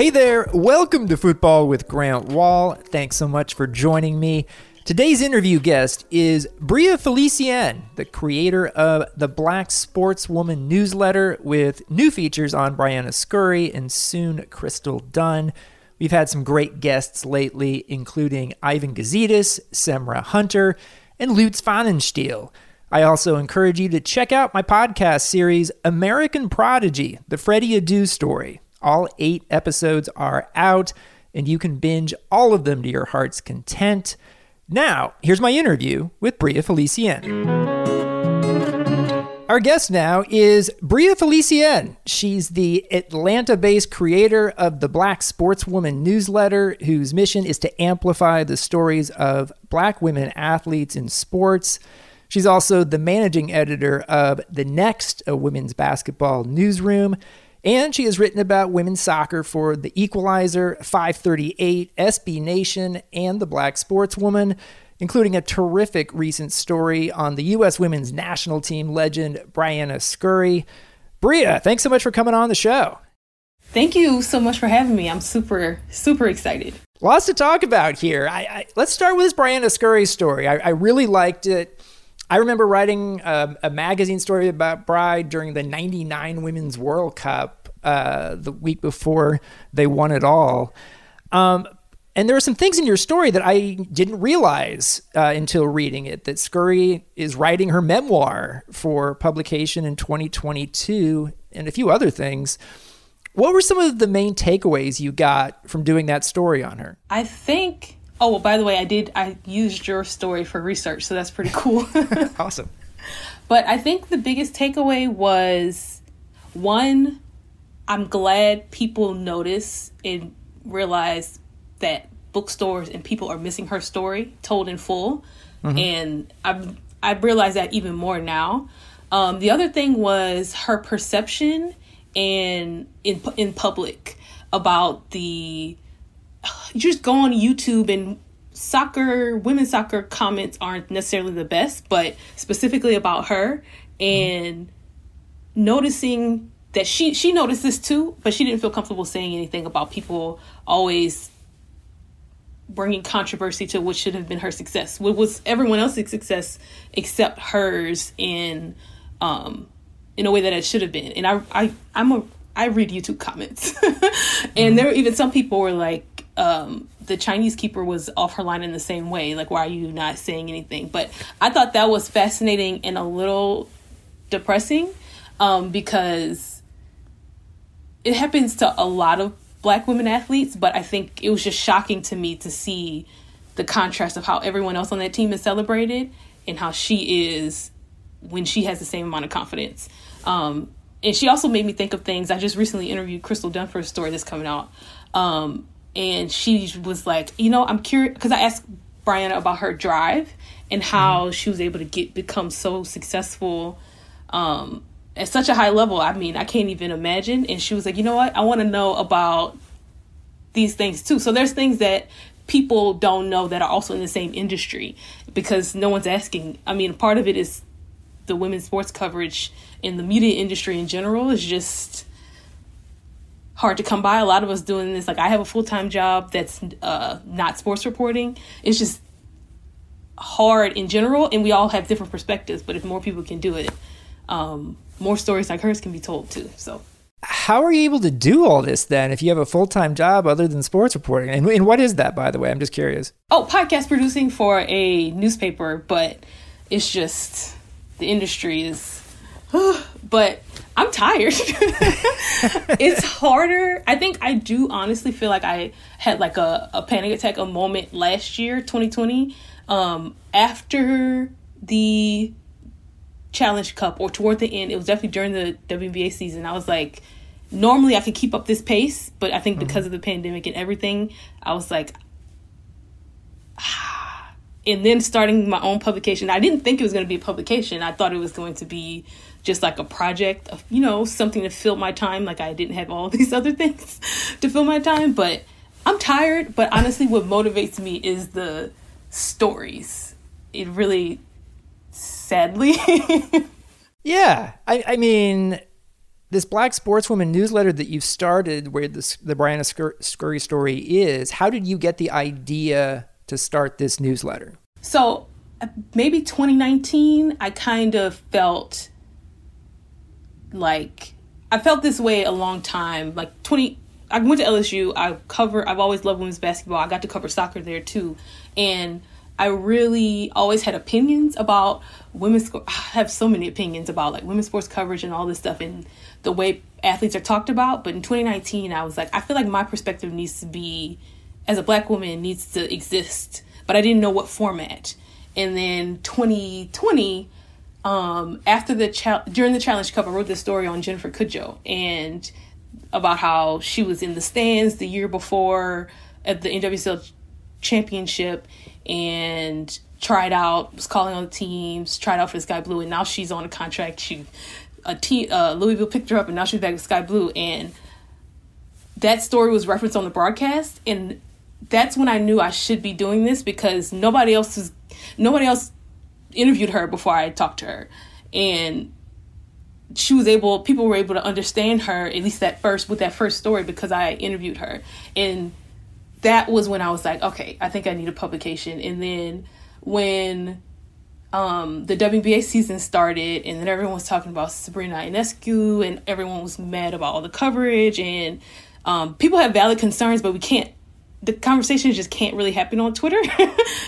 Hey there, welcome to Futbol with Grant Wahl. Thanks so much for joining me. Today's interview guest is Bria Felicien, the creator of the Black Sportswoman newsletter with new features on Briana Scurry and soon Crystal Dunn. We've had some great guests lately, including Ivan Gazidis, Semra Hunter, and Lutz Pfannenstiel. I also encourage you to check out my podcast series, American Prodigy, the Freddie Adu story. All eight episodes are out, and you can binge all of them to your heart's content. Now, here's my interview with Bria Felicien. Our guest now is Bria Felicien. She's the Atlanta based creator of the Black Sportswoman newsletter, whose mission is to amplify the stories of black women athletes in sports. She's also the managing editor of The Next, a women's basketball newsroom. And she has written about women's soccer for The Equalizer, 538, SB Nation, and The Black Sportswoman, including a terrific recent story on the U.S. women's national team legend Briana Scurry. Bria, thanks so much for coming on the show. Thank you so much for having me. I'm super, super excited. Lots to talk about here. I, I, let's start with this Briana Scurry story. I, I really liked it. I remember writing a, a, magazine story about Bride during the 99 Women's World Cup uh, the week before they won it all. Um, and there are some things in your story that I didn't realize uh, until reading it that Scurry is writing her memoir for publication in 2022 and a few other things. What were some of the main takeaways you got from doing that story on her? I think Oh, well, by the way, I did, I used your story for research, so that's pretty cool. awesome. But I think the biggest takeaway was one, I'm glad people notice and realize that bookstores and people are missing her story told in full. Mm-hmm. And I've, I've realized that even more now. Um, the other thing was her perception and in in public about the you just go on YouTube and soccer, women's soccer comments aren't necessarily the best, but specifically about her and mm-hmm. noticing that she she noticed this too, but she didn't feel comfortable saying anything about people always bringing controversy to what should have been her success. What was everyone else's success except hers in um in a way that it should have been. And I I I'm a I read YouTube comments. and mm-hmm. there were even some people were like um, the Chinese keeper was off her line in the same way. Like, why are you not saying anything? But I thought that was fascinating and a little depressing um, because it happens to a lot of black women athletes, but I think it was just shocking to me to see the contrast of how everyone else on that team is celebrated and how she is when she has the same amount of confidence. Um, and she also made me think of things. I just recently interviewed Crystal Dunn for a story that's coming out. Um, and she was like, you know, I'm curious because I asked Briana about her drive and how mm-hmm. she was able to get become so successful um, at such a high level. I mean, I can't even imagine. And she was like, you know what? I want to know about these things too. So there's things that people don't know that are also in the same industry because no one's asking. I mean, part of it is the women's sports coverage in the media industry in general is just hard to come by. A lot of us doing this, like I have a full time job that's uh, not sports reporting. It's just hard in general, and we all have different perspectives. But if more people can do it, um, more stories like hers can be told too. So. How are you able to do all this then if you have a full time job other than sports reporting? And, and what is that, by the way? I'm just curious. Oh, podcast producing for a newspaper, but it's just the industry is. but I'm tired. it's harder. I think I do honestly feel like I had like a, a panic attack, a moment last year, 2020, um, after the Challenge Cup or toward the end. It was definitely during the WNBA season. I was like, normally I could keep up this pace, but I think mm-hmm. because of the pandemic and everything, I was like, ah. and then starting my own publication. I didn't think it was going to be a publication. I thought it was going to be just like a project of, you know, something to fill my time. Like I didn't have all these other things to fill my time, but I'm tired. But honestly, what motivates me is the stories. It really, sadly. yeah. I, I mean, this Black Sportswoman newsletter that you've started, where this, the Briana Scurry story is, how did you get the idea to start this newsletter? So uh, maybe 2019, I kind of felt like I felt this way a long time. Like 20, I went to LSU. I cover. I've always loved women's basketball. I got to cover soccer there too, and I really always had opinions about women's. I have so many opinions about like women's sports coverage and all this stuff and the way athletes are talked about. But in 2019, I was like, I feel like my perspective needs to be, as a black woman, needs to exist. But I didn't know what format. And then 2020 um, after the cha- during the Challenge Cup, I wrote this story on Jennifer Cudjoe and about how she was in the stands the year before at the NWSL championship and tried out, was calling on the teams, tried out for Sky Blue, and now she's on a contract. She a team uh, Louisville picked her up, and now she's back with Sky Blue, and that story was referenced on the broadcast, and that's when I knew I should be doing this because nobody else is nobody else interviewed her before I talked to her, and she was able. People were able to understand her at least that first with that first story because I interviewed her, and that was when I was like, okay, I think I need a publication. And then when um, the WNBA season started, and then everyone was talking about Sabrina Ionescu, and everyone was mad about all the coverage, and um, people have valid concerns, but we can't the conversation just can't really happen on Twitter.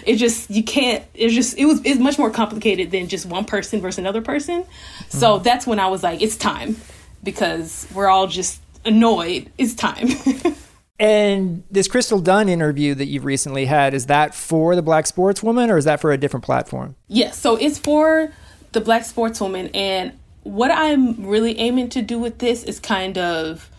it just you can't. It's just it was it's much more complicated than just one person versus another person. Mm-hmm. So that's when I was like, it's time because we're all just annoyed. It's time. and this Crystal Dunn interview that you've recently had is that for the Black Sportswoman or is that for a different platform? Yes, so it's for the Black Sportswoman, and what I'm really aiming to do with this is kind of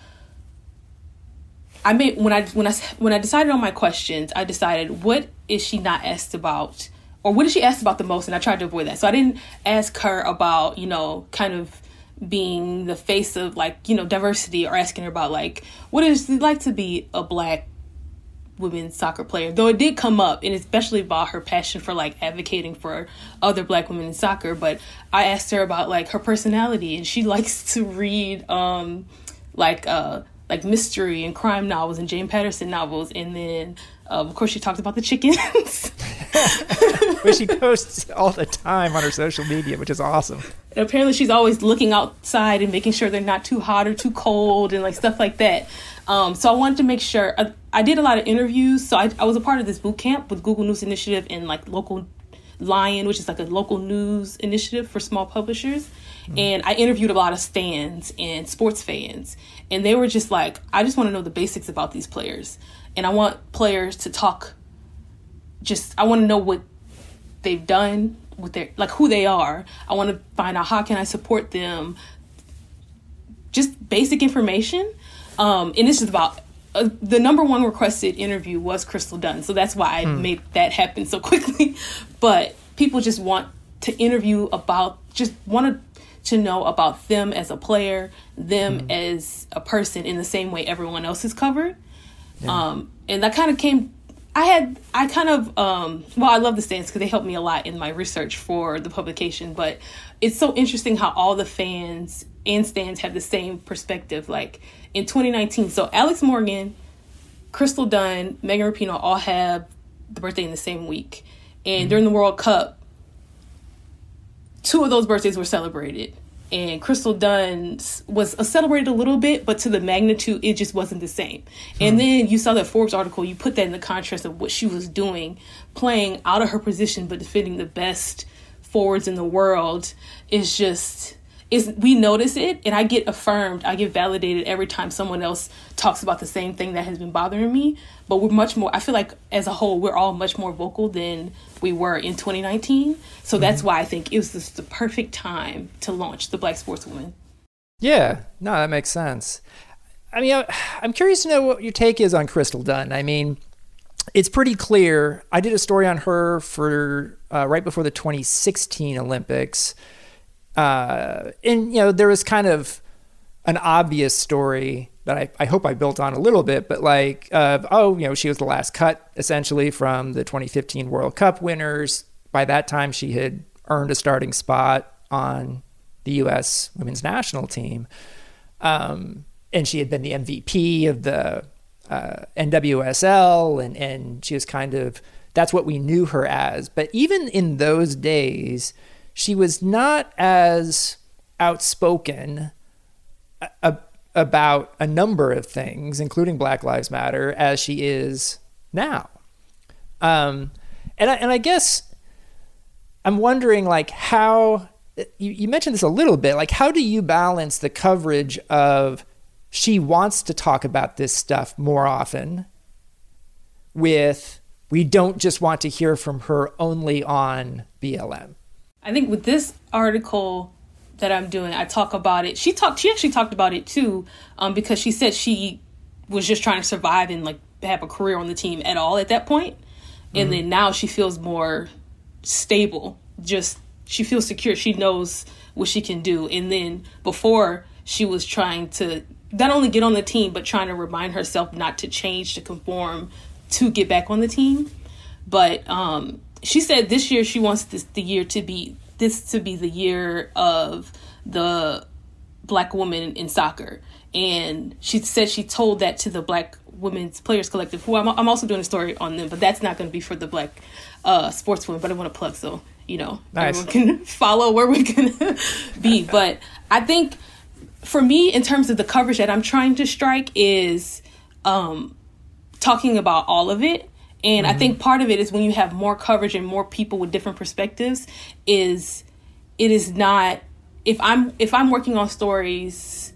I made when I when I when I decided on my questions, I decided what is she not asked about, or what is she asked about the most, and I tried to avoid that. So I didn't ask her about you know kind of being the face of like you know diversity, or asking her about like what is it like to be a black women's soccer player. Though it did come up, and especially about her passion for like advocating for other black women in soccer. But I asked her about like her personality, and she likes to read um like uh like mystery and crime novels and James Patterson novels, and then uh, of course she talked about the chickens, which she posts all the time on her social media, which is awesome. And apparently, she's always looking outside and making sure they're not too hot or too cold, and like stuff like that. Um, so I wanted to make sure. I, I did a lot of interviews, so I, I was a part of this boot camp with Google News Initiative and like local Lion, which is like a local news initiative for small publishers. Mm-hmm. And I interviewed a lot of fans and sports fans. And they were just like, I just want to know the basics about these players. And I want players to talk just I want to know what they've done with their like who they are. I want to find out how can I support them. Just basic information. Um, and this is about uh, the number one requested interview was Crystal Dunn, so that's why I hmm. made that happen so quickly. but people just want to interview about, just want to know about them as a player, them hmm. as a person in the same way everyone else is covered. Yeah. Um, and that kind of came. I had I kind of um, well I love the stands because they helped me a lot in my research for the publication. But it's so interesting how all the fans and stands have the same perspective. Like in 2019. So Alex Morgan, Crystal Dunn, Megan Rapinoe all have the birthday in the same week. And mm-hmm. during the World Cup, two of those birthdays were celebrated. And Crystal Dunn's was celebrated a little bit, but to the magnitude, it just wasn't the same. Mm-hmm. And then you saw that Forbes article, you put that in the contrast of what she was doing, playing out of her position, but defending the best forwards in the world is just is we notice it and I get affirmed, I get validated every time someone else talks about the same thing that has been bothering me. But we're much more I feel like as a whole we're all much more vocal than we were in 2019. So mm-hmm. that's why I think it was just the perfect time to launch the Black Sportswoman. Yeah, no, that makes sense. I mean, I'm curious to know what your take is on Crystal Dunn. I mean, it's pretty clear. I did a story on her for uh, right before the 2016 Olympics uh, and you know there was kind of an obvious story that I, I hope I built on a little bit, but like, uh, oh, you know, she was the last cut essentially from the 2015 World Cup winners. By that time, she had earned a starting spot on the U.S. women's national team. Um, and she had been the MVP of the uh, NWSL, and and she was kind of that's what we knew her as. But even in those days, she was not as outspoken a, about a number of things, including Black Lives Matter, as she is now. Um, and I, and I guess I'm wondering like how you, you mentioned this a little bit. Like, how do you balance the coverage of she wants to talk about this stuff more often with we don't just want to hear from her only on BLM? I think with this article that I'm doing, I talk about it. She talked. She actually talked about it too, um, because she said she was just trying to survive and like have a career on the team at all at that point. point, and mm-hmm. then now she feels more stable. Just she feels secure. She knows what she can do. And then before she was trying to not only get on the team but trying to remind herself not to change to conform to get back on the team. But um, she said this year she wants this the year to be this to be the year of the black woman in soccer. And she said she told that to the Black Women's Players Collective, who I'm, I'm also doing a story on them, but that's not going to be for the Black uh, sportswomen, but I want to plug so you know nice. everyone can follow where we're gonna be. But I think for me, in terms of the coverage that I'm trying to strike, is um, talking about all of it. And mm-hmm. I think part of it is when you have more coverage and more people with different perspectives, is it is not if I'm if I'm working on stories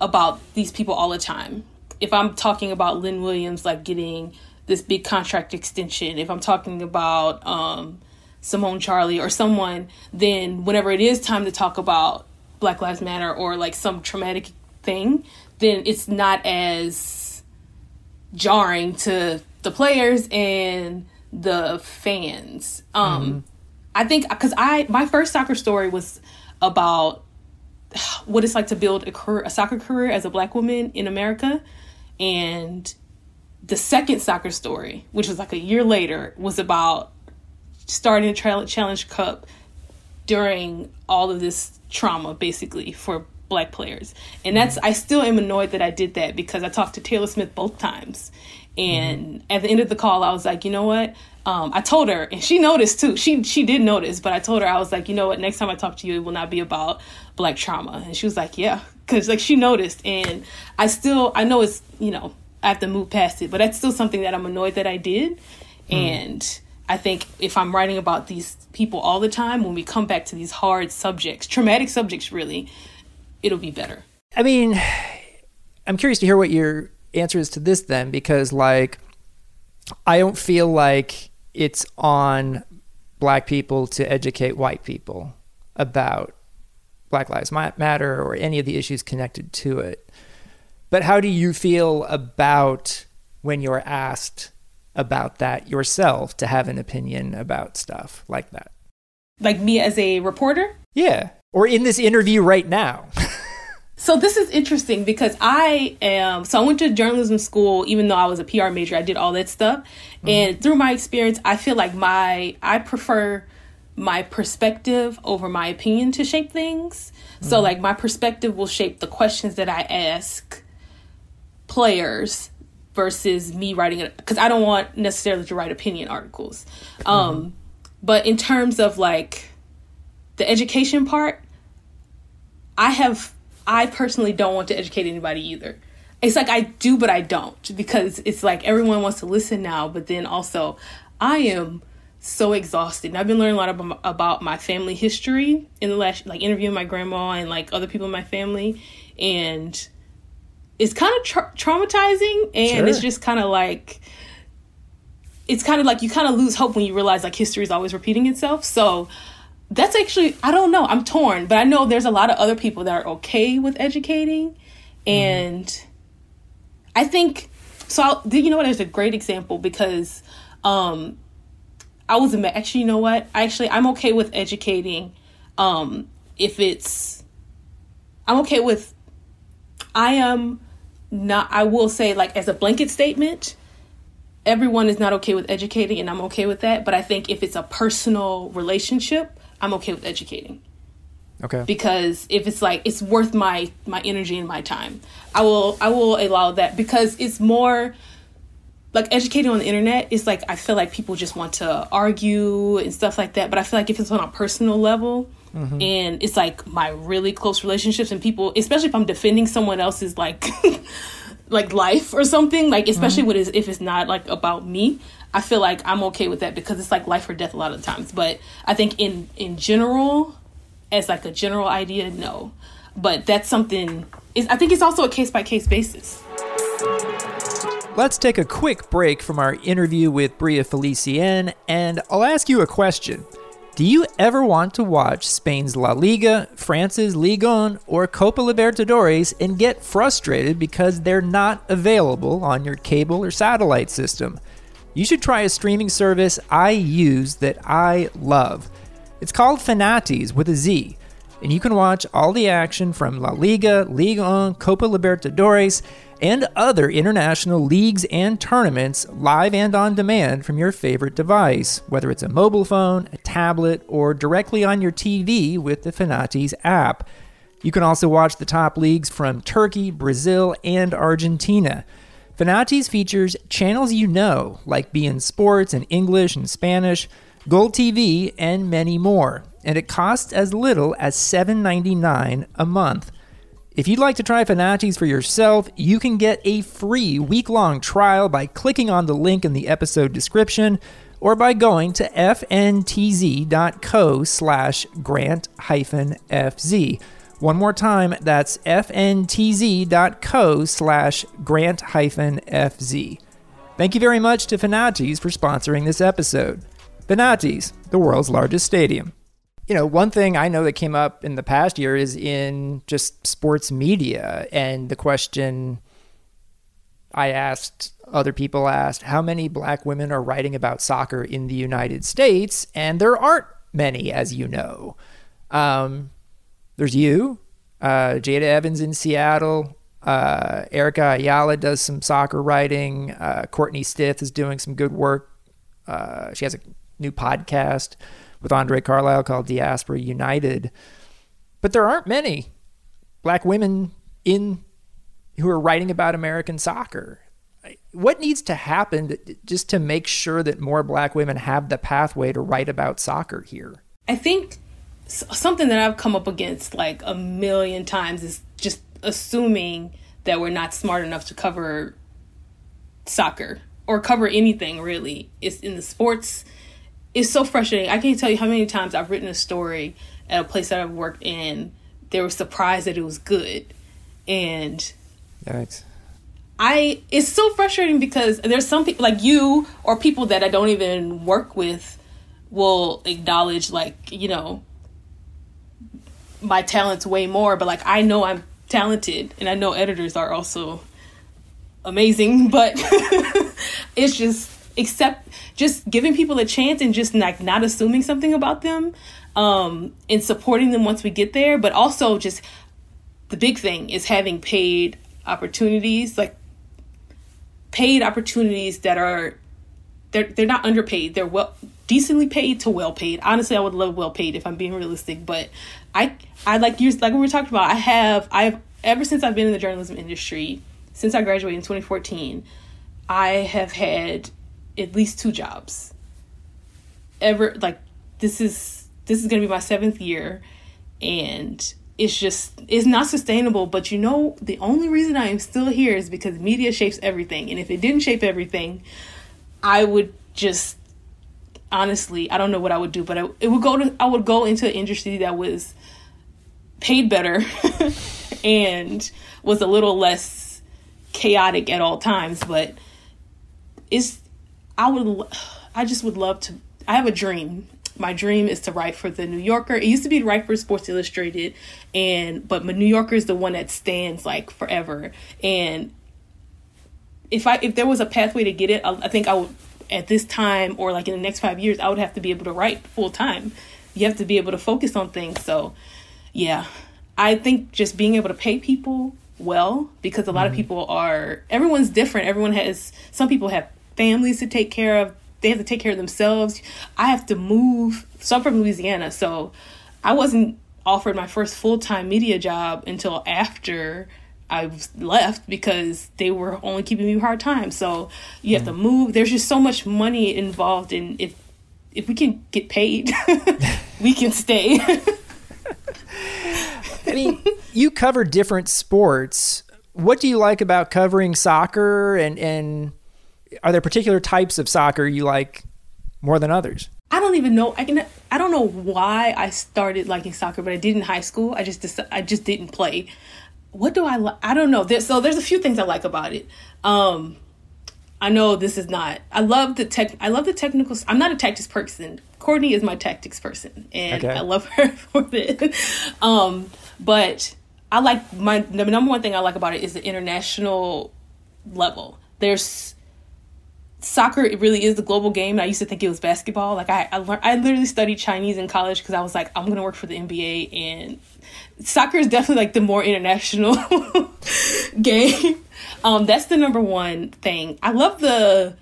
about these people all the time. If I'm talking about Lynn Williams like getting this big contract extension, if I'm talking about um, Simone Charley or someone, then whenever it is time to talk about Black Lives Matter or like some traumatic thing, then it's not as jarring to the players and the fans. Um, mm-hmm. I think because I my first soccer story was about what it's like to build a career, a soccer career as a black woman in America, and the second soccer story, which was like a year later, was about starting a tra- challenge cup during all of this trauma basically for black players and that's i still am annoyed that i did that because i talked to taylor smith both times and mm-hmm. at the end of the call i was like you know what um, i told her and she noticed too she she did notice but i told her i was like you know what next time i talk to you it will not be about black trauma and she was like yeah because like she noticed and i still i know it's you know i have to move past it but that's still something that i'm annoyed that i did mm. and I think if I'm writing about these people all the time, when we come back to these hard subjects, traumatic subjects, really, it'll be better. I mean, I'm curious to hear what your answer is to this then, because, like, I don't feel like it's on black people to educate white people about Black Lives Matter or any of the issues connected to it. But how do you feel about when you're asked about that yourself to have an opinion about stuff like that. Like me as a reporter? Yeah. Or in this interview right now. so this is interesting because I am so I went to journalism school even though I was a PR major, I did all that stuff. Mm-hmm. And through my experience, I feel like my I prefer my perspective over my opinion to shape things. Mm-hmm. So like my perspective will shape the questions that I ask players versus me writing it because I don't want necessarily to write opinion articles. Um, mm-hmm. But in terms of like the education part, I have I personally don't want to educate anybody either. It's like I do, but I don't because it's like everyone wants to listen now, but then also I am so exhausted. And I've been learning a lot about, about my family history in the last, like interviewing my grandma and like other people in my family, and it's kind of tra- traumatizing and sure. it's just kind of like it's kind of like you kind of lose hope when you realize like history is always repeating itself so that's actually i don't know i'm torn but i know there's a lot of other people that are okay with educating and mm. i think so I'll, you know what there's a great example because um i was actually you know what actually i'm okay with educating um if it's i'm okay with I am not, I will say, like, as a blanket statement, everyone is not okay with educating, and I'm okay with that. But I think if it's a personal relationship, I'm okay with educating. Okay. Because if it's like it's worth my my energy and my time, I will I will allow that because it's more like educating on the internet is like i feel like people just want to argue and stuff like that but i feel like if it's on a personal level mm-hmm. and it's like my really close relationships and people especially if i'm defending someone else's like like life or something like especially mm-hmm. with if it's not like about me i feel like i'm okay with that because it's like life or death a lot of times but i think in in general as like a general idea no but that's something is i think it's also a case by case basis Let's take a quick break from our interview with Bria Felicien, and I'll ask you a question. Do you ever want to watch Spain's La Liga, France's Ligue 1, or Copa Libertadores and get frustrated because they're not available on your cable or satellite system? You should try a streaming service I use that I love. It's called Fanatiz with a Z, and you can watch all the action from La Liga, Ligue 1, Copa Libertadores, and other international leagues and tournaments live and on demand from your favorite device, whether it's a mobile phone, a tablet, or directly on your TV with the Fanatiz app. You can also watch the top leagues from Turkey, Brazil, and Argentina. Fanatiz features channels you know, like beIN Sports in English and Spanish, GolTV, and many more. And it costs as little as $7.99 a month. If you'd like to try Fanatiz for yourself, you can get a free week long trial by clicking on the link in the episode description or by going to fntz.co slash grant fz. One more time, that's fntz.co slash grant hyphen fz. Thank you very much to Fanatiz for sponsoring this episode. Fanatiz, the world's largest stadium you know, one thing I know that came up in the past year is in just sports media. And the question I asked, other people asked, how many black women are writing about soccer in the United States? And there aren't many, as you know. Um, there's you, uh, Jada Evans in Seattle. Uh, Erica Ayala does some soccer writing. Uh, Courtney Stith is doing some good work. Uh, she has a new podcast with Andre Carlisle called Diaspora United. But there aren't many black women in who are writing about American soccer. What needs to happen just to make sure that more black women have the pathway to write about soccer here? I think something that I've come up against like a million times is just assuming that we're not smart enough to cover soccer or cover anything really. It's in the sports it's so frustrating. I can't tell you how many times I've written a story at a place that I've worked in. They were surprised that it was good, and Yikes. I it's so frustrating because there's some people like you or people that I don't even work with will acknowledge like you know my talents way more, but like I know I'm talented, and I know editors are also amazing, but it's just except just giving people a chance and just like not assuming something about them um and supporting them once we get there but also just the big thing is having paid opportunities like paid opportunities that are they're they're not underpaid they're well decently paid to well paid honestly i would love well paid if i'm being realistic but i i like you like we were talking about i have i've ever since i've been in the journalism industry since i graduated in 2014 i have had at least two jobs. Ever like this is this is gonna be my seventh year and it's just it's not sustainable but you know the only reason i am still here is because media shapes everything and if it didn't shape everything i would just honestly i don't know what i would do but I, it would go to i would go into an industry that was paid better and was a little less chaotic at all times but it's I would, I just would love to. I have a dream. My dream is to write for the New Yorker. It used to be to write for Sports Illustrated, and but the New Yorker is the one that stands like forever. And if I if there was a pathway to get it, I, I think I would at this time or like in the next five years, I would have to be able to write full time. You have to be able to focus on things. So, yeah, I think just being able to pay people well because a lot mm-hmm. of people are everyone's different. Everyone has some people have families to take care of. They have to take care of themselves. I have to move. So I'm from Louisiana, so I wasn't offered my first full time media job until after I left because they were only keeping me hard time. So you have mm. to move. There's just so much money involved in if if we can get paid, we can stay. I mean, you cover different sports. What do you like about covering soccer and and are there particular types of soccer you like more than others? I don't even know. I can. I don't know why I started liking soccer, but I did in high school. I just I just didn't play. What do I like? I don't know. There's, so there's a few things I like about it. Um, I know this is not. I love the tech. I love the technical. I'm not a tactics person. Courtney is my tactics person, and okay. I love her for it. Um, but I like my the number one thing I like about it is the international level. There's soccer. It really is the global game. I used to think it was basketball. Like I, I learned. I literally studied Chinese in college because I was like, I'm gonna work for the NBA, and soccer is definitely like the more international game. Um, that's the number one thing. I love the.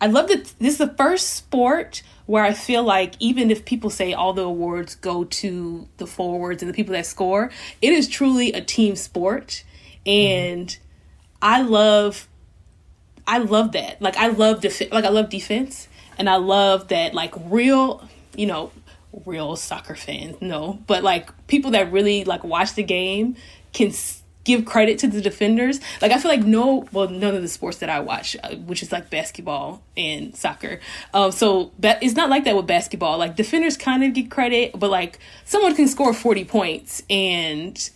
I love that this is the first sport where I feel like even if people say all the awards go to the forwards and the people that score, it is truly a team sport, and mm-hmm. I love. I love that. Like I love def- like I love defense, and I love that like real, you know, real soccer fans, no, but like people that really like watch the game can give credit to the defenders. Like I feel like no, well, none of the sports that I watch, uh, which is like basketball and soccer. Um, so but it's not like that with basketball. Like defenders kind of get credit, but like someone can score forty points and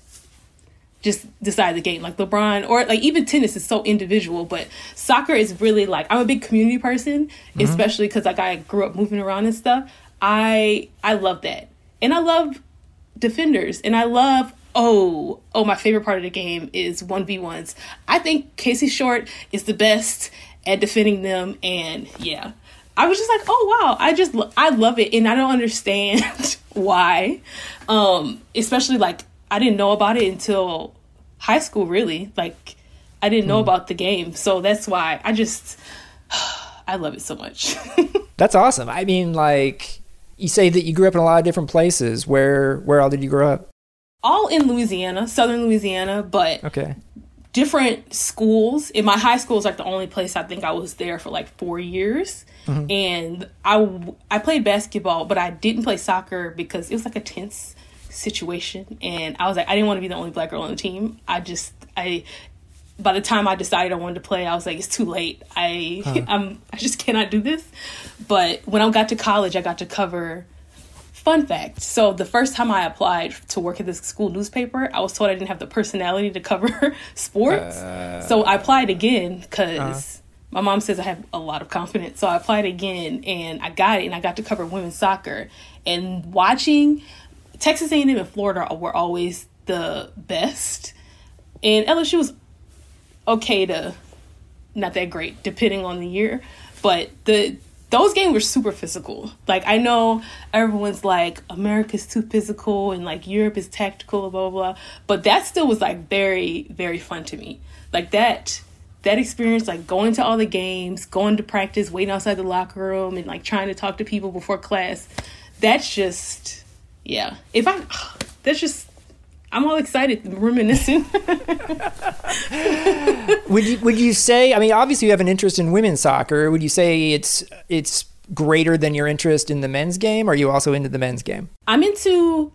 just decide the game like LeBron or like even tennis is so individual but soccer is really like I'm a big community person mm-hmm. especially cuz like I grew up moving around and stuff I I love that. And I love defenders and I love oh, oh my favorite part of the game is 1v1s. I think Casey Short is the best at defending them and yeah. I was just like, "Oh wow, I just I love it and I don't understand why." Um especially like I didn't know about it until high school really. Like I didn't know mm. about the game. So that's why I just I love it so much. that's awesome. I mean like you say that you grew up in a lot of different places. Where where all did you grow up? All in Louisiana, southern Louisiana, but okay. Different schools. In my high school is like the only place I think I was there for like four years, mm-hmm. and I I played basketball, but I didn't play soccer because it was like a tense situation, and I was like I didn't want to be the only black girl on the team. I just I by the time I decided I wanted to play, I was like, it's too late. I huh. I'm I just cannot do this. But when I got to college, I got to cover. Fun fact: so the first time I applied to work at this school newspaper, I was told I didn't have the personality to cover sports. Uh, so I applied again because. Uh-huh. My mom says I have a lot of confidence, so I applied again and I got it, and I got to cover women's soccer. And watching Texas A&M and Florida were always the best, and LSU was okay to not that great, depending on the year. But the those games were super physical. Like I know everyone's like America's too physical and like Europe is tactical, blah blah blah. But that still was like very very fun to me. Like that that experience, like going to all the games, going to practice, waiting outside the locker room, and like trying to talk to people before class. That's just yeah. If I that's just I'm all excited, reminiscing. would you would you say? I mean, obviously you have an interest in women's soccer. Would you say it's it's greater than your interest in the men's game? Or are you also into the men's game? I'm into.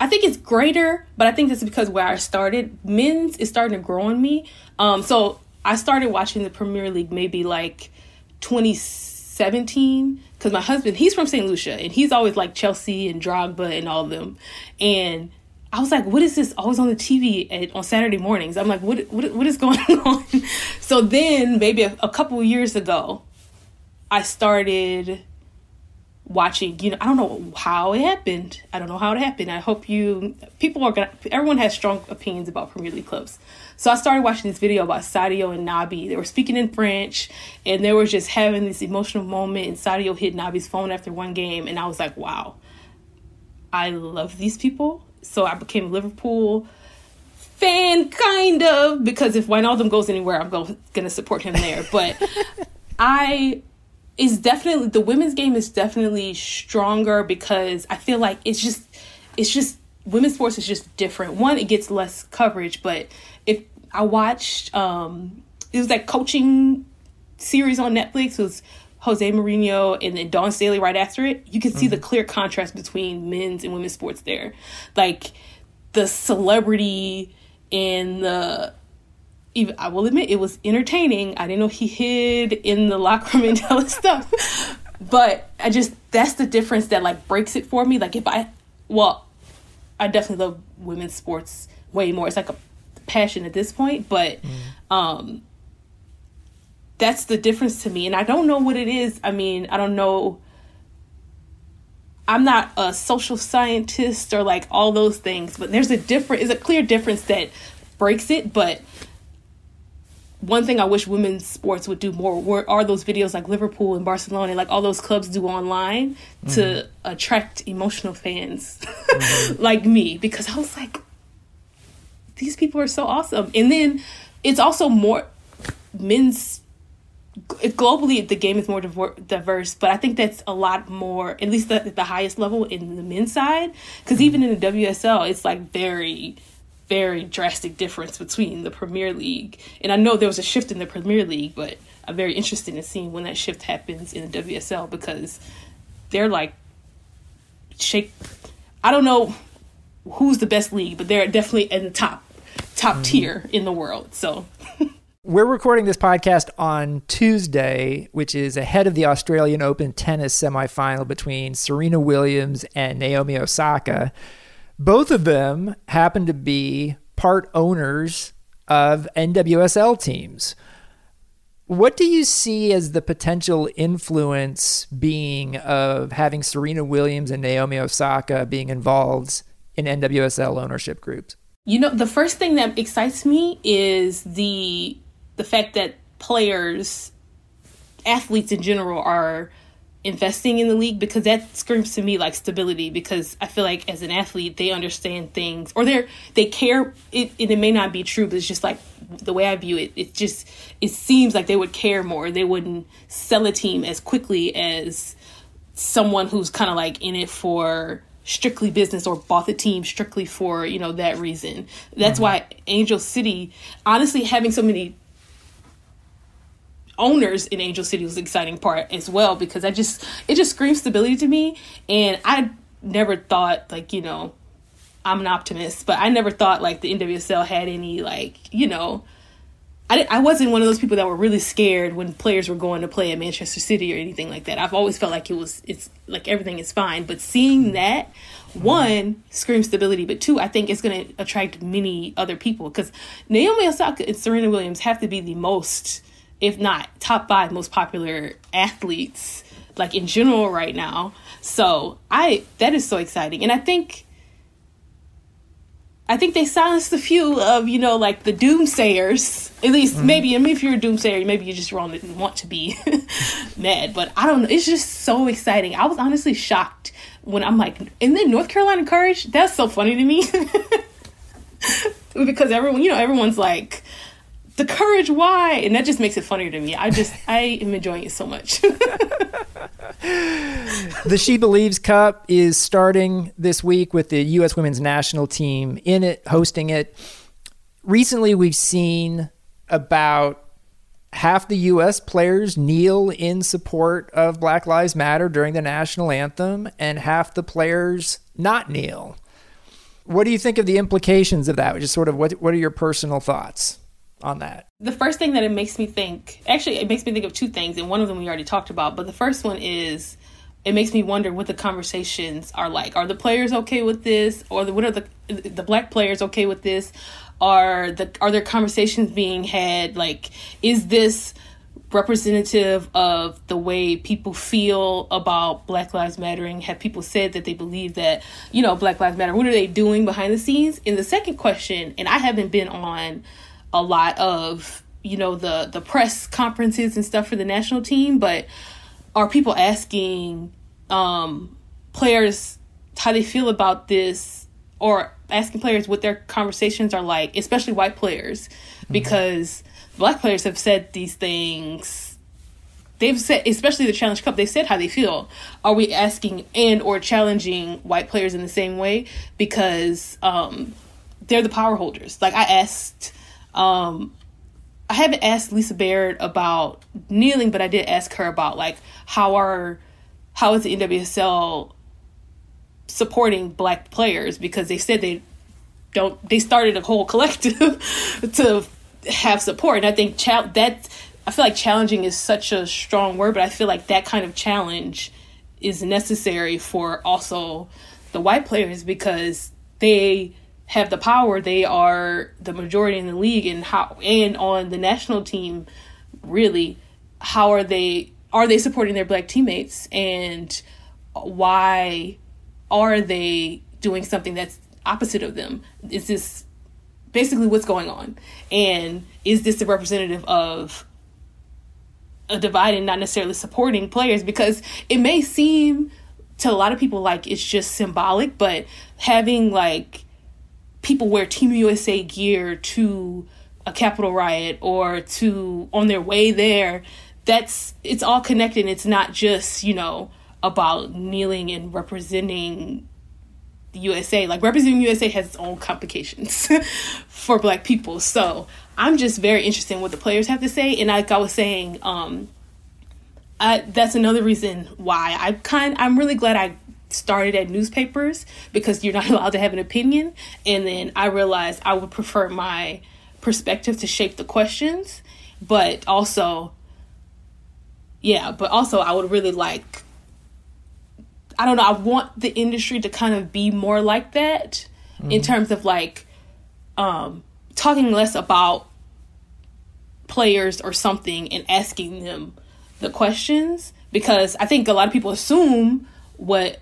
I think it's greater, but I think that's because where I started. Men's is starting to grow on me. Um, so I started watching the Premier League maybe like 2017 because my husband he's from St. Lucia and he's always like Chelsea and Drogba and all of them and I was like, what is this always on the TV at, on Saturday mornings? I'm like, what, what, what is going on? so then maybe a, a couple years ago, I started watching, you know, I don't know how it happened. I don't know how it happened. I hope you, people are gonna, everyone has strong opinions about Premier League clubs. So I started watching this video about Sadio and Naby. They were speaking in French and they were just having this emotional moment and Sadio hit Naby's phone after one game. And I was like, wow, I love these people so I became a Liverpool fan, kind of, because if Wijnaldum goes anywhere, I'm going to support him there. But I is definitely the women's game is definitely stronger because I feel like it's just it's just women's sports is just different. One, it gets less coverage, but if I watched, um, it was that coaching series on Netflix it was Jose Mourinho and then Dawn Staley right after it. You can see mm-hmm. the clear contrast between men's and women's sports there, like the celebrity and the. Even, I will admit it was entertaining. I didn't know he hid in the locker room and telling stuff, but I just that's the difference that like breaks it for me. Like if I, well, I definitely love women's sports way more. It's like a passion at this point, but mm. um that's the difference to me. And I don't know what it is. I mean, I don't know. I'm not a social scientist or like all those things, but there's a different, is a clear difference that breaks it. But one thing I wish women's sports would do more were, are those videos like Liverpool and Barcelona, like all those clubs do online mm-hmm. to attract emotional fans mm-hmm. like me, because I was like, these people are so awesome. And then it's also more men's globally the game is more diverse but i think that's a lot more at least at the highest level in the men's side because even in the wsl it's like very very drastic difference between the Premier League. And I know there was a shift in the Premier League, but I'm very interested in seeing when that shift happens in the WSL because they're like shake I don't know who's the best league, but they're definitely in the top top mm. tier in the world. So We're recording this podcast on Tuesday, which is ahead of the Australian Open tennis semifinal between Serena Williams and Naomi Osaka. Both of them happen to be part owners of NWSL teams. What do you see as the potential influence being of having Serena Williams and Naomi Osaka being involved in NWSL ownership groups? You know, the first thing that excites me is the the fact that players, athletes in general, are investing in the league because that screams to me like stability because I feel like as an athlete they understand things or they're they care. It it may not be true but it's just like the way I view it it just it seems like they would care more. They wouldn't sell a team as quickly as someone who's kind of like in it for strictly business or bought the team strictly for you know that reason. That's mm-hmm. why Angel City honestly having so many owners in Angel City was the exciting part as well because I just it just screams stability to me. And I never thought like you know I'm an optimist but I never thought like the NWSL had any like you know I, I wasn't one of those people that were really scared when players were going to play at Manchester City or anything like that. I've always felt like it was it's like everything is fine, but seeing mm-hmm. that one screams stability, but two I think it's going to attract many other people. Because Naomi Osaka and Serena Williams have to be the most if not top five most popular athletes like in general right now. So I that is so exciting. And I think I think they silenced a few of, you know, like the doomsayers. At least mm-hmm. maybe I mean if you're a doomsayer, maybe you just wrong and want to be mad. But I don't know. It's just so exciting. I was honestly shocked when I'm like, and then North Carolina Courage, that's so funny to me. because everyone, you know, everyone's like, the courage why? And that just makes it funnier to me. I just i am enjoying it so much. The she believes cup is starting this week with the us women's national team in it hosting it. Recently we've seen about half the us players kneel in support of black lives matter during the national anthem and half the players not kneel. What do you think of the implications of that? Just sort of what what are your personal thoughts? On that? The first thing that it makes me think, actually, it makes me think of two things, and one of them we already talked about. But the first one is it makes me wonder what the conversations are like. Are the players okay with this, or the, what are the the black players okay with this? Are the are there conversations being had? Like, is this representative of the way people feel about Black Lives Mattering? Have people said that they believe that, you know, Black Lives Matter? What are they doing behind the scenes? And the second question, and I haven't been on a lot of you know the the press conferences and stuff for the national team but are people asking um players how they feel about this or asking players what their conversations are like especially white players mm-hmm. because black players have said these things they've said, especially the Challenge Cup, they said how they feel. Are we asking and or challenging white players in the same way because um, they're the power holders? Like I asked, um, I haven't asked Lisa Baird about kneeling, but I did ask her about like how are how is the NWSL supporting black players? Because they said they don't they started a whole collective to have support. And i think cha- that i feel like challenging is such a strong word but i feel like that kind of challenge is necessary for also the white players because they have the power they are the majority in the league and how and on the national team really how are they are they supporting their black teammates and why are they doing something that's opposite of them? Is this basically what's going on? And is this a representative of a divide and not necessarily supporting players? Because it may seem to a lot of people like it's just symbolic, but having like people wear Team USA gear to a Capitol riot or to on their way there, that's it's all connected. It's not just, you know, about kneeling and representing the USA. Like representing USA has its own complications for black people. So I'm just very interested in what the players have to say. And like I was saying, um, I, that's another reason why I kind I'm really glad I started at newspapers because you're not allowed to have an opinion. And then I realized I would prefer my perspective to shape the questions, but also, yeah, but also I would really like I don't know, I want the industry to kind of be more like that mm-hmm. in terms of like um, talking less about players or something and asking them the questions because I think a lot of people assume what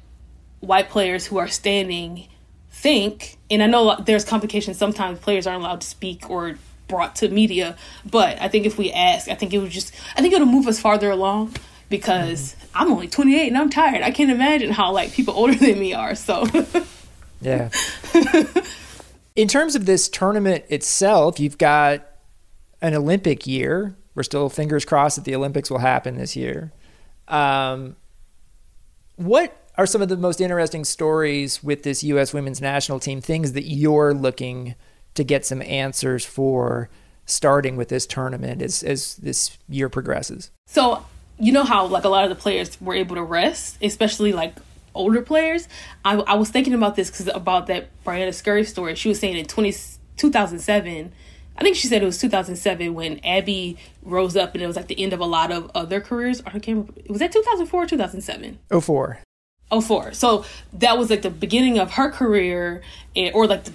white players who are standing think and I know there's complications sometimes players aren't allowed to speak or brought to media but I think if we ask I think it would just I think it'll move us farther along because mm-hmm. I'm only 28 and I'm tired. I can't imagine how like people older than me are. So yeah. In terms of this tournament itself, you've got an Olympic year. We're still fingers crossed that the Olympics will happen this year. Um, what are some of the most interesting stories with this U.S. women's national team? Things that you're looking to get some answers for, starting with this tournament as as this year progresses. So you know how like a lot of the players were able to rest, especially like older players. I, I was thinking about this because about that Briana Scurry story. She was saying in 20, 2007, I think she said it was 2007 when Abby rose up and it was like the end of a lot of other careers. I can't remember. Was that 2004 or 2007? 04. 04. So that was like the beginning of her career and, or like the,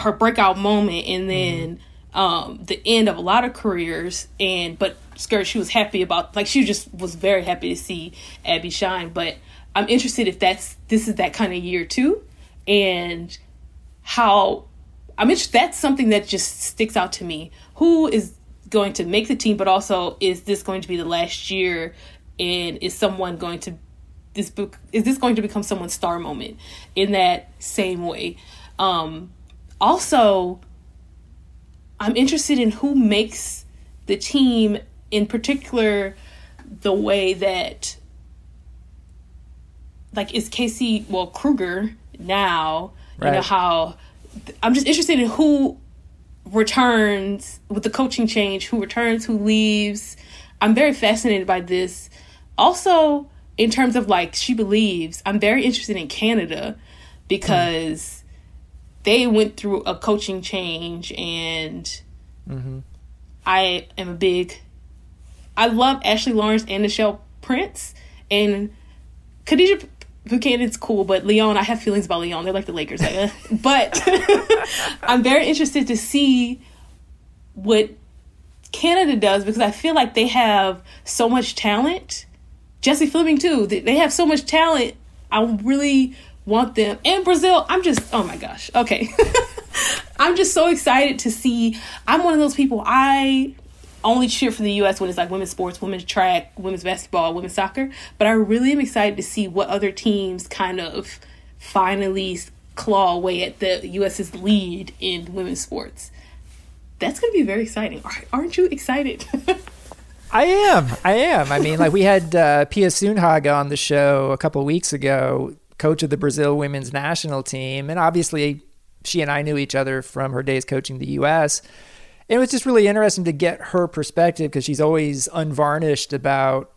her breakout moment and then mm. um, the end of a lot of careers. And, but Scurry she was happy about like she just was very happy to see abby shine but i'm interested if that's this is that kind of year too and how i'm interested that's something that just sticks out to me who is going to make the team but also is this going to be the last year and is someone going to this book is this going to become someone's star moment in that same way? Um also i'm interested in who makes the team in particular the way that like is Casey well Krieger now right. you know how I'm just interested in who returns with the coaching change who returns who leaves. I'm very fascinated by this. Also in terms of like she believes I'm very interested in Canada because mm. they went through a coaching change and mm-hmm. I am a big I love Ashley Lawrence and Nichelle Prince and Kadeisha Buchanan's cool, but Leon, I have feelings about Leon. They're like the Lakers. but I'm very interested to see what Canada does because I feel like they have so much talent. Jessie Fleming too. They have so much talent. I really want them. And Brazil, I'm just oh my gosh. Okay. I'm just so excited to see. I'm one of those people I only cheer for the U.S. when it's like women's sports, women's track, women's basketball, women's soccer. But I really am excited to see what other teams kind of finally claw away at the U.S.'s lead in women's sports. That's going to be very exciting. Aren't you excited? I am. I am. I mean, like we had uh, Pia Sundhage on the show a couple weeks ago, coach of the Brazil women's national team, and obviously she and I knew each other from her days coaching the U.S. it was just really interesting to get her perspective because she's always unvarnished about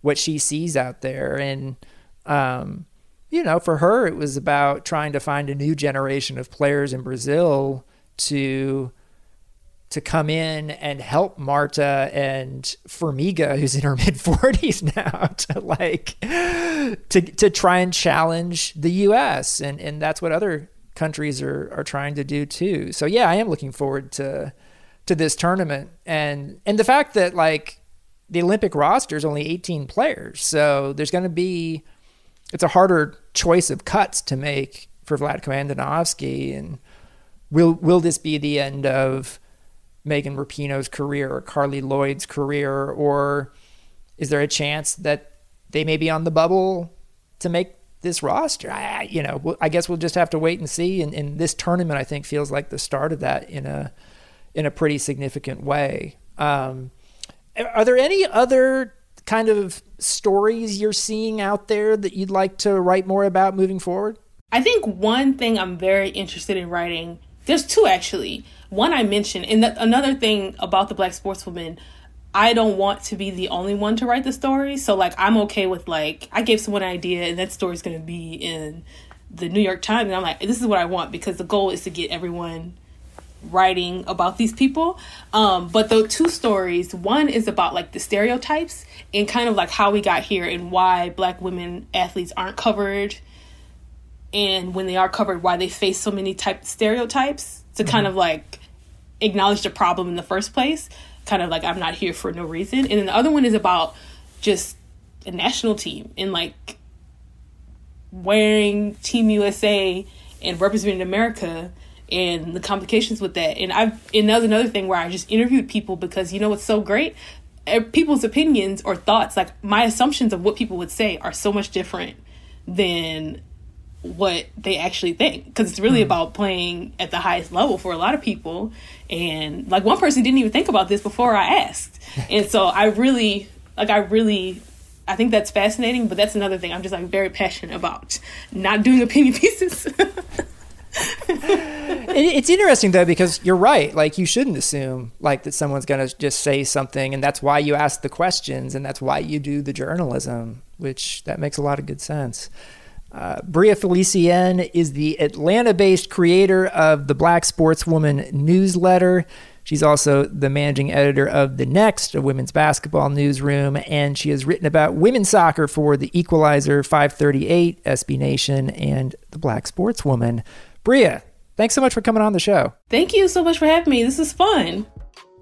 what she sees out there, and um, you know, for her, it was about trying to find a new generation of players in Brazil to to come in and help Marta and Formiga, who's in her mid forties now, to like to to try and challenge the U.S. and and that's what other countries are are trying to do too. So yeah, I am looking forward to to this tournament and and the fact that like the Olympic roster is only 18 players, so there's going to be it's a harder choice of cuts to make for Vlatko Andonovski and will will this be the end of Megan Rapinoe's career or Carli Lloyd's career, or is there a chance that they may be on the bubble to make this roster? I, you know, I guess we'll just have to wait and see. And, and, this tournament, I think, feels like the start of that in a in a pretty significant way. Um, are there any other kind of stories you're seeing out there that you'd like to write more about moving forward? I think one thing I'm very interested in writing. There's two actually one I mentioned, and th- another thing about the black sportswoman, I don't want to be the only one to write the story. So like I'm okay with like I gave someone an idea and that story's gonna be in the New York Times and I'm like, this is what I want because the goal is to get everyone writing about these people. Um, but the two stories, one is about like the stereotypes and kind of like how we got here and why black women athletes aren't covered and when they are covered why they face so many type stereotypes to mm-hmm. kind of like acknowledge the problem in the first place. Kind of like I'm not here for no reason. And then the other one is about just a national team and like wearing Team USA and representing America and the complications with that. And I've and that was another thing where I just interviewed people because you know what's so great? People's opinions or thoughts, like my assumptions of what people would say, are so much different than what they actually think. Because it's really mm. about playing at the highest level for a lot of people. And like one person didn't even think about this before i asked. And so i really like i really i think that's fascinating but that's another thing i'm just like very passionate about. Not doing opinion pieces. It's interesting though because you're right. Like you shouldn't assume like that someone's going to just say something and that's why you ask the questions and that's why you do the journalism which that makes a lot of good sense uh, Bria Felicien is the Atlanta based creator of the Black Sportswoman newsletter. She's also the managing editor of The Next, a women's basketball newsroom, and she has written about women's soccer for The Equalizer, 538, SB Nation, and The Black Sportswoman. Bria, thanks so much for coming on the show. Thank you so much for having me. This is fun.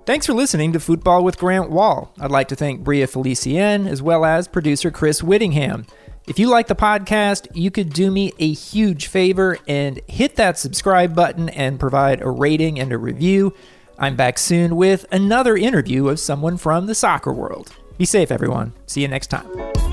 Thanks for listening to Futbol with Grant Wahl. I'd like to thank Bria Felicien as well as producer Chris Whittingham. If you like the podcast, you could do me a huge favor and hit that subscribe button and provide a rating and a review. I'm back soon with another interview of someone from the soccer world. Be safe, everyone. See you next time.